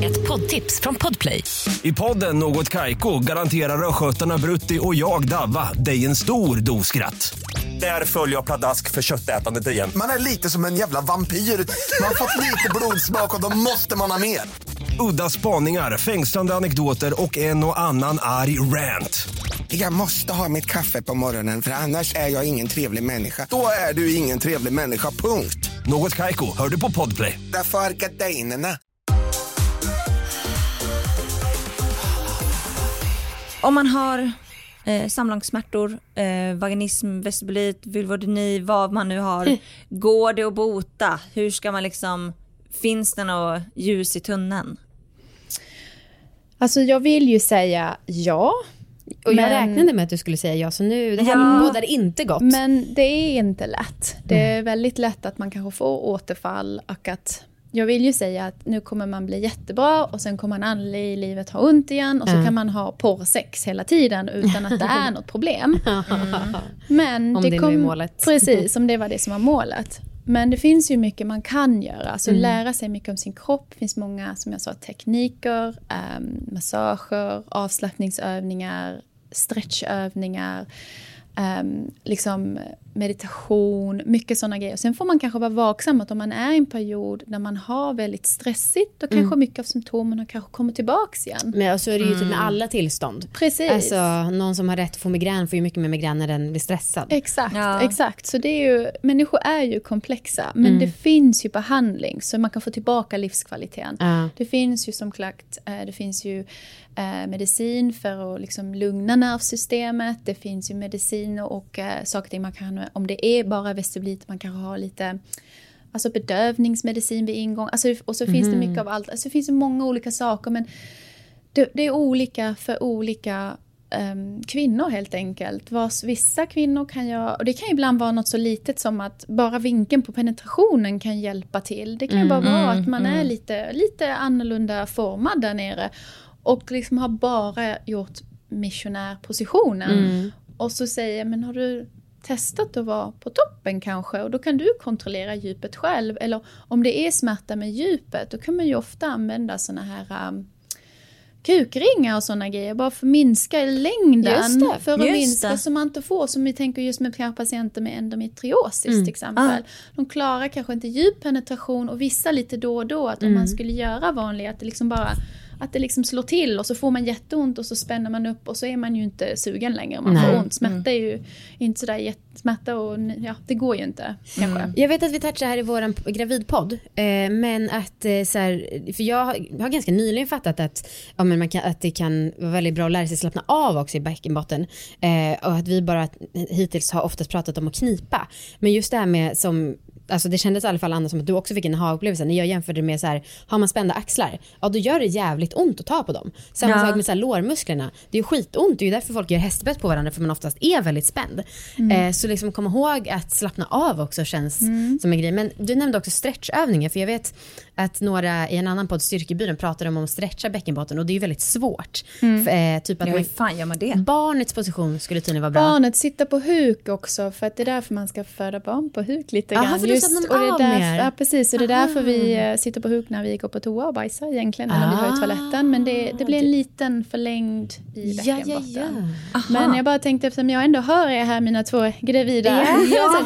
Ett poddtips från Podplay. I podden Något Kaiko garanterar östgötarna Brutti och jag, Davva, dig en stor dos skratt. Där följer jag pladask för köttätandet igen. Man är lite som en jävla vampyr. Man har fått lite blodsmak och då måste man ha mer. Udda spaningar, fängslande anekdoter och en och annan arg rant. Jag måste ha mitt kaffe på morgonen för annars är jag ingen trevlig människa. Då är du ingen trevlig människa, punkt. Något Kaiko, hör du på Podplay. Därför är gardinerna. Om man har eh, samlagssmärtor, eh, vaginism, vestibulit, vulvodyni, vad man nu har. Går det att bota? Hur ska man liksom... Finns det något ljus i tunneln? Alltså jag vill ju säga ja. Och jag men- räknade med att du skulle säga ja, så nu, det här Ja. bådar inte gott. Men det är inte lätt. Det är väldigt lätt att man kanske får återfall och att jag vill ju säga att nu kommer man bli jättebra och sen kommer man aldrig i livet ha ont igen och så Ja. kan man ha porrsex hela tiden utan att det är något problem. Men Om det är kom- målet. Precis, om det var det som var målet. Men det finns ju mycket man kan göra. Alltså Mm. lära sig mycket om sin kropp. Det finns många, som jag sa, tekniker, um, massager, avslappningsövningar, stretchövningar, ehm, liksom meditation, mycket sådana grejer. Sen får man kanske vara vaksam att om man är i en period där man har väldigt stressigt, då kanske Mm. mycket av symptomen har kanske kommer tillbaks igen. Men och så är det ju typ med alla tillstånd. Precis. Alltså någon som har rätt att få migrän får ju mycket mer migrän när den blir stressad. Exakt, Ja. exakt. Så det är ju, människor är ju komplexa, men Mm. det finns ju behandling så man kan få tillbaka livskvaliteten. Ja. Det finns ju som sagt, eh, det finns ju eh, medicin för att liksom lugna nervsystemet. Det finns ju medicin och eh, saker man kan, om det är bara vestibulit, man kanske har lite Alltså bedövningsmedicin vid ingång. Alltså, och så finns det mycket av allt. Alltså, det finns ju många olika saker. Men det, det är olika för olika ehm, kvinnor helt enkelt. Vars vissa kvinnor kan jag, och det kan ibland vara något så litet som att bara vinkeln på penetrationen kan hjälpa till. Det kan ju bara vara att man är lite, lite annorlunda formad där nere. Och liksom har bara gjort missionärpositionen. Och så säger jag, men har du testat att vara på toppen kanske? Och då kan du kontrollera djupet själv. Eller om det är smärta med djupet, då kan man ju ofta använda såna här um, kukringar och sådana grejer, bara för att minska längden. Just det, för att minska det. så man inte får, som vi tänker just med patienter med endometriosis Mm. till exempel. De klarar kanske inte djup penetration och vissa lite då och då att om Mm. man skulle göra vanligt, att det liksom bara att det liksom slår till och så får man jätteont och så spänner man upp och så är man ju inte sugen längre. Man Nej. får ont. Smärta är ju inte sådär jättesmärta och ja, det går ju inte kanske. Jag vet att vi touchade här i vår gravidpodd, eh, men att eh, så här, för jag har, har ganska nyligen fattat att, ja, men man kan, att det kan vara väldigt bra att lära sig slappna av också i bäckenbotten eh, och att vi bara hittills har oftast pratat om att knipa. Men just det här med som Alltså det kändes i alla fall Anna som att du också fick en aha-upplevelse när jag jämförde med så här, har man spända axlar, ja då gör det jävligt ont att ta på dem. Samma Ja. sak med så här lårmusklerna, det är skitont, det är ju därför folk gör hästbett på varandra för man oftast är väldigt spänd. Eh, så liksom kom ihåg att slappna av också känns som en grej. Men du nämnde också stretchövningar för jag vet att några i en annan podd, Styrkebyrån, pratade om att stretcha bäckenbotten och det är ju väldigt svårt. För, eh, typ att Ja, man, hur fan gör man det? barnets position skulle tydligen vara bra. Barnet sitter på huk också för att det är därför man ska föda barn på huk lite Aha, grann. för då slappnar man och det är av därför, mer. Ja precis, och det är därför vi eh, sitter på huk när vi går på toa och bajsar egentligen, eller när vi har i Ah. toaletten. Men det, det blir en liten förlängd i Ja, ja, bäckenbotten. ja. Men jag bara tänkte eftersom jag ändå hör er här, mina två gravida. så,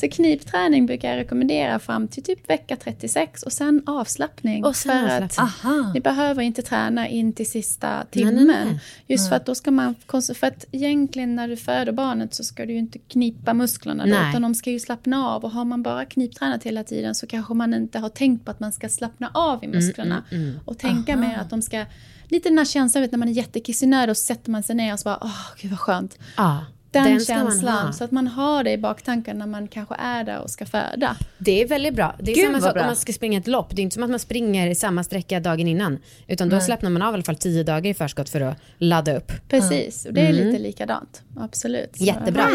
så knipträning brukar jag rekommendera fram till typ vecka 36 och sen avslappning. Och sen för avslappning. att Aha. ni behöver inte träna in till sista nej, timmen. nej. Just för att då ska man, för att egentligen när du föder barnet så ska du ju inte knipa musklerna då, Nej. utan de ska ju slappna av. Och har man bara kniptränat hela tiden så kanske man inte har tänkt på att man ska slappna av i Mm, musklerna. Och tänka mer att de ska, lite den här känslan vet, när man är jättekissnödig och sätter man sig ner och så bara, åh gud vad skönt. Ja. Den, Den känslan, så att man har det i baktanken när man kanske är där och ska föda. Det är väldigt bra. Det är Gud, samma sak om man ska springa ett lopp. Det är inte som att man springer samma sträcka dagen innan. Utan då Nej. slappnar man av i alla fall tio dagar i förskott för att ladda upp. Precis, och det är Mm. lite likadant. Absolut. Så Jättebra.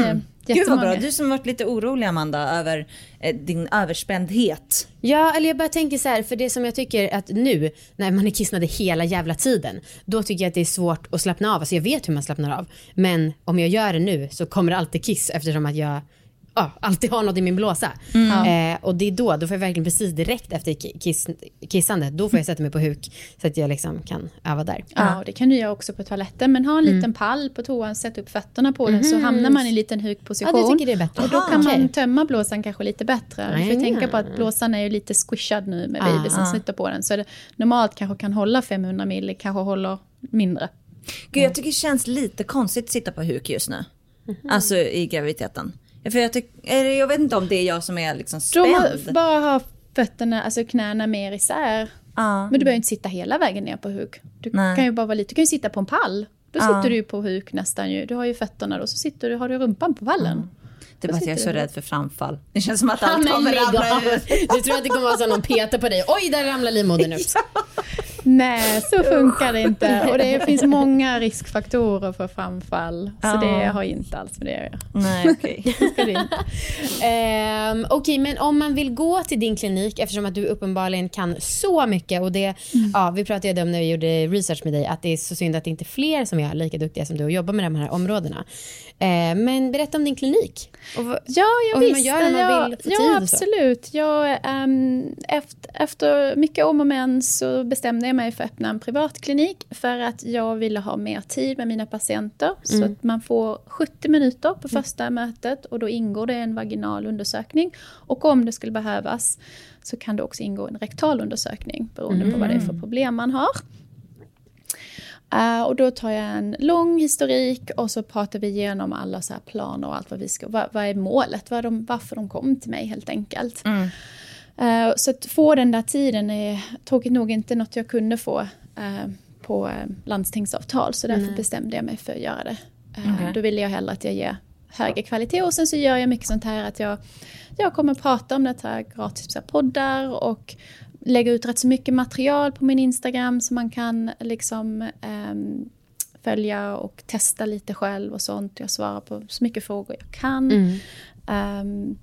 Är Gud vad bra, jättemånga. du som varit lite orolig Amanda över eh, din överspändhet. Ja, eller jag bara tänker så här, för det som jag tycker att nu när man är kissnödig hela jävla tiden, då tycker jag att det är svårt att slappna av. Alltså jag vet hur man slappnar av, men om jag gör det nu så kommer det alltid kiss eftersom att jag ja, alltid har något i min blåsa. Mm. Eh, och det är då, då får jag verkligen precis direkt efter ki- kiss, kissandet, då får jag sätta mig på huk så att jag liksom kan öva där. Ja, och det kan du göra också på toaletten. Men ha en Mm. liten pall på toan, sätt upp fötterna på den så Mhm. hamnar man i en liten hukposition. Ja, det tycker det är bättre. Och då kan man okej. tömma blåsan kanske lite bättre. Du får tänka på att blåsan är ju lite squishad nu med Ah. baby som Ah. sitter på den. Så det normalt kanske kan hålla 500 mil, kanske håller mindre. Gud jag tycker det känns lite konstigt att sitta på huk just nu. Alltså i graviditeten. För jag, tyck, jag vet inte om det är jag som är liksom spänd. bara ha fötterna, alltså knäna mer isär. Ja. Men du behöver inte sitta hela vägen ner på huk. Du Nej. kan ju bara vara lite, du kan ju sitta på en pall. Då Ja. sitter du ju på huk nästan ju. Du har ju fötterna då, så sitter du, har du rumpan på pallen. Det är bara att jag är så du. rädd för framfall. Det känns som att Ja, allt kommer ramla ut. Du tror att det kommer vara så att någon petar på dig. Oj, där ramlar livmodern ut. Nej, så funkar det inte. Och det finns många riskfaktorer för framfall. Så Ja. det har inte alls med det att göra. Nej, okej. Inte. Ehm, Okej, men om man vill gå till din klinik eftersom att du uppenbarligen kan så mycket och det, ja, vi pratade om när vi gjorde research med dig att det är så synd att det inte är fler som är lika duktiga som du och jobbar med de här områdena. Ehm, men berätta om din klinik. Och, vad- Ja, jag och hur visst. man gör om man ja, vill få ja, tid så. absolut. Jag, ehm, efter, efter mycket om och men så bestämde jag mig för att öppna en privatklinik för att jag ville ha mer tid med mina patienter. Så Mm. att man får 70 minuter på första mötet och då ingår det en vaginal undersökning. Och om det skulle behövas så kan det också ingå en rektal undersökning beroende på vad det är för problem man har. Eh, och då tar jag en lång historik och så pratar vi igenom alla så här planer och allt vad vi ska, vad, vad är målet, vad de, varför de kom till mig helt enkelt. Eh, så att få den där tiden är tråkigt nog inte något jag kunde få eh, på landstingsavtal så därför Nej. bestämde jag mig för att göra det. Okej. Då ville jag hellre att jag ger högre kvalitet och sen så gör jag mycket sånt här att jag, jag kommer prata om det här gratis poddar och lägger ut rätt så mycket material på min Instagram som man kan liksom eh, följa och testa lite själv och sånt. Jag svarar på så mycket frågor jag kan. Mm. Ehm,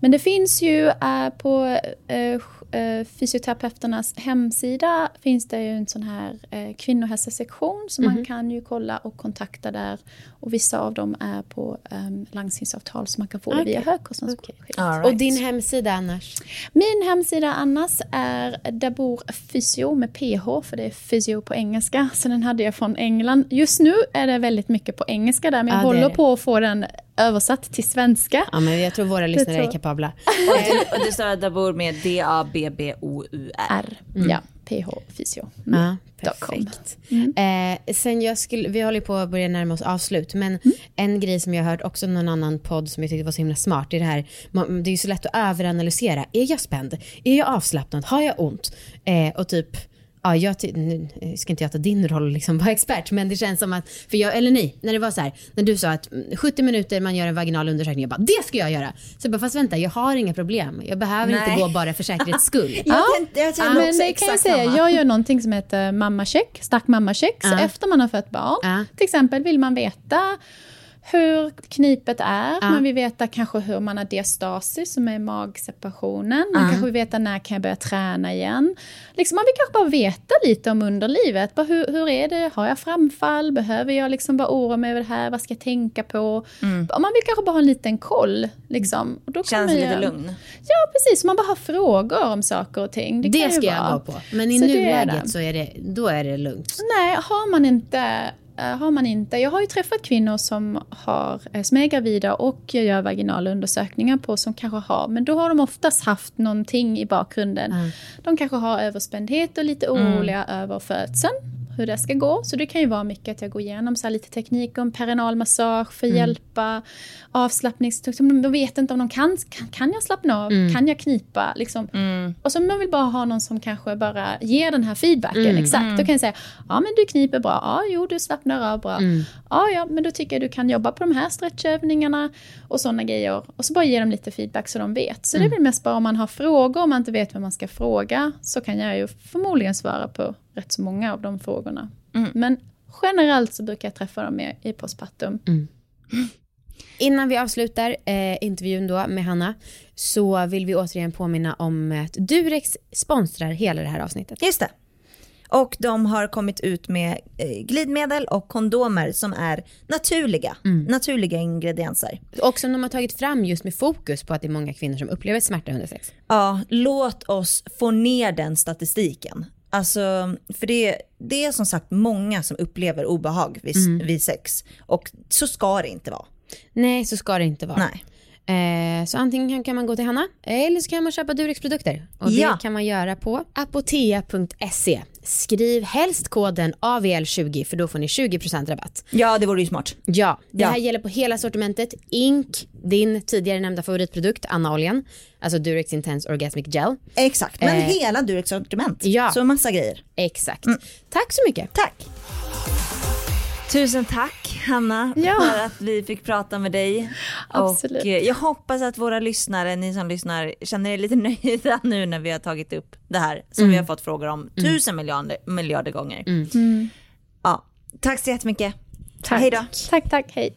men det finns ju eh, på uh, fysioterapeuternas hemsida finns det ju en sån här uh, kvinnohälsosektion som man Mhm. kan ju kolla och kontakta där. Och vissa av dem är på um, landstingsavtal så man kan få det via högkostnadsskydd. All right. Och din hemsida annars? Min hemsida annars är Dabor Physio med PH, för det är physio på engelska. Så den hade jag från England. Just nu är det väldigt mycket på engelska där, men jag är håller på att få den översatt till svenska. Ja, men jag tror våra lyssnare tror- är kapabla. Och det står att Dabor med D-A-B-B-O-U-R. R, ja, PH Physio. Mm. Ja, perfekt. Eh, sen jag skulle, vi håller på att börja närma oss avslut, men en grej som jag har hört också i någon annan podd som jag tyckte var så himla smart, det är det här, man, det är ju så lätt att överanalysera. Är jag spänd? Är jag avslappnad? Har jag ont? Eh, och typ, ja, jag nu ska inte jag ta din roll liksom vara expert, men det känns som att, för jag, eller nej, när det var så här, när du sa att mm, 70 minuter man gör en vaginal undersökning, jag bara, det ska jag göra. Så jag bara, fast vänta, jag har inga problem. Jag behöver Nej. inte gå bara för säkerhets skull. Jag tänkte, jag kände men också det kan jag exakt säga, samma. jag gör någonting som heter mammacheck, stark mammacheck. Ja. efter man har fött barn, Ja. till exempel vill man veta hur knipet är, Ja. man vill veta kanske hur man har diastasis som är magseparationen, man Ja. kanske vill veta när kan jag börja träna igen. Liksom man vill kanske bara veta lite om underlivet, bara hur, hur är det, har jag framfall, behöver jag liksom bara oroa mig över det här, vad ska jag tänka på? Man vill kanske bara ha en liten koll. Liksom. Och då Känns lite lugn. Ja, precis. Man bara har frågor om saker och ting. Det, Det, ska jag vara. på. Men i Så nuläget det. så är det, då är det lugnt. Nej, har man inte har man inte. Jag har ju träffat kvinnor som, har, eh, som är gravida och jag gör vaginala undersökningar på som kanske har, men då har de oftast haft någonting i bakgrunden. De kanske har överspändhet och lite Mm. oroliga över födseln. Hur det ska gå. Så det kan ju vara mycket att jag går igenom så lite teknik om perineal massage för att Mm. hjälpa, avslappnings... De, de vet inte om de kan, kan, kan jag slappna av, Mm. kan jag knipa? Liksom. Och så man vill bara ha någon som kanske bara ger den här feedbacken. Mm. Exakt, Mm. då kan jag säga, ja men du kniper bra, ja jo du slappnar av bra. Mm. Ja, ja, men då tycker jag du kan jobba på de här stretchövningarna och sådana grejer. Och så bara ge dem lite feedback så de vet. Så det är Mm. väl mest bara om man har frågor, om man inte vet vad man ska fråga, så kan jag ju förmodligen svara på rätt så många av de frågorna. Men generellt så brukar jag träffa dem i, i postpartum. Innan vi avslutar eh, intervjun då med Hanna så vill vi återigen påminna om att Durex sponsrar hela det här avsnittet. Just det. Och de har kommit ut med eh, glidmedel och kondomer som är naturliga, naturliga ingredienser. Och som de har tagit fram just med fokus på att det är många kvinnor som upplever smärta under sex. Ja, låt oss få ner den statistiken. Alltså, för det, det är som sagt många som upplever obehag vid, Mm. vid sex. Och så ska det inte vara. Nej, så ska det inte vara. Nej. Eh, så antingen kan man gå till Hanna eller så kan man köpa Durex produkter. Och det Ja. kan man göra på apotea.se. Skriv helst koden AVL20 för då får ni 20% rabatt. Ja, det vore ju smart. Ja, det Ja. här gäller på hela sortimentet. Ink, din tidigare nämnda favoritprodukt, Anna-oljan, alltså Durex Intense Orgasmic Gel. Exakt, men Eh, hela Durex sortiment. Ja. Så massa grejer. Exakt. Tack så mycket. Tack. Tusen tack Hanna Ja. för att vi fick prata med dig. Absolut. Och eh, jag hoppas att våra lyssnare, ni som lyssnar, känner er lite nöjda nu när vi har tagit upp det här som Mm. vi har fått frågor om tusen miljarder, miljarder gånger. Mm. Ja, tack så jättemycket. Tack. Hej då. Tack, tack, hej.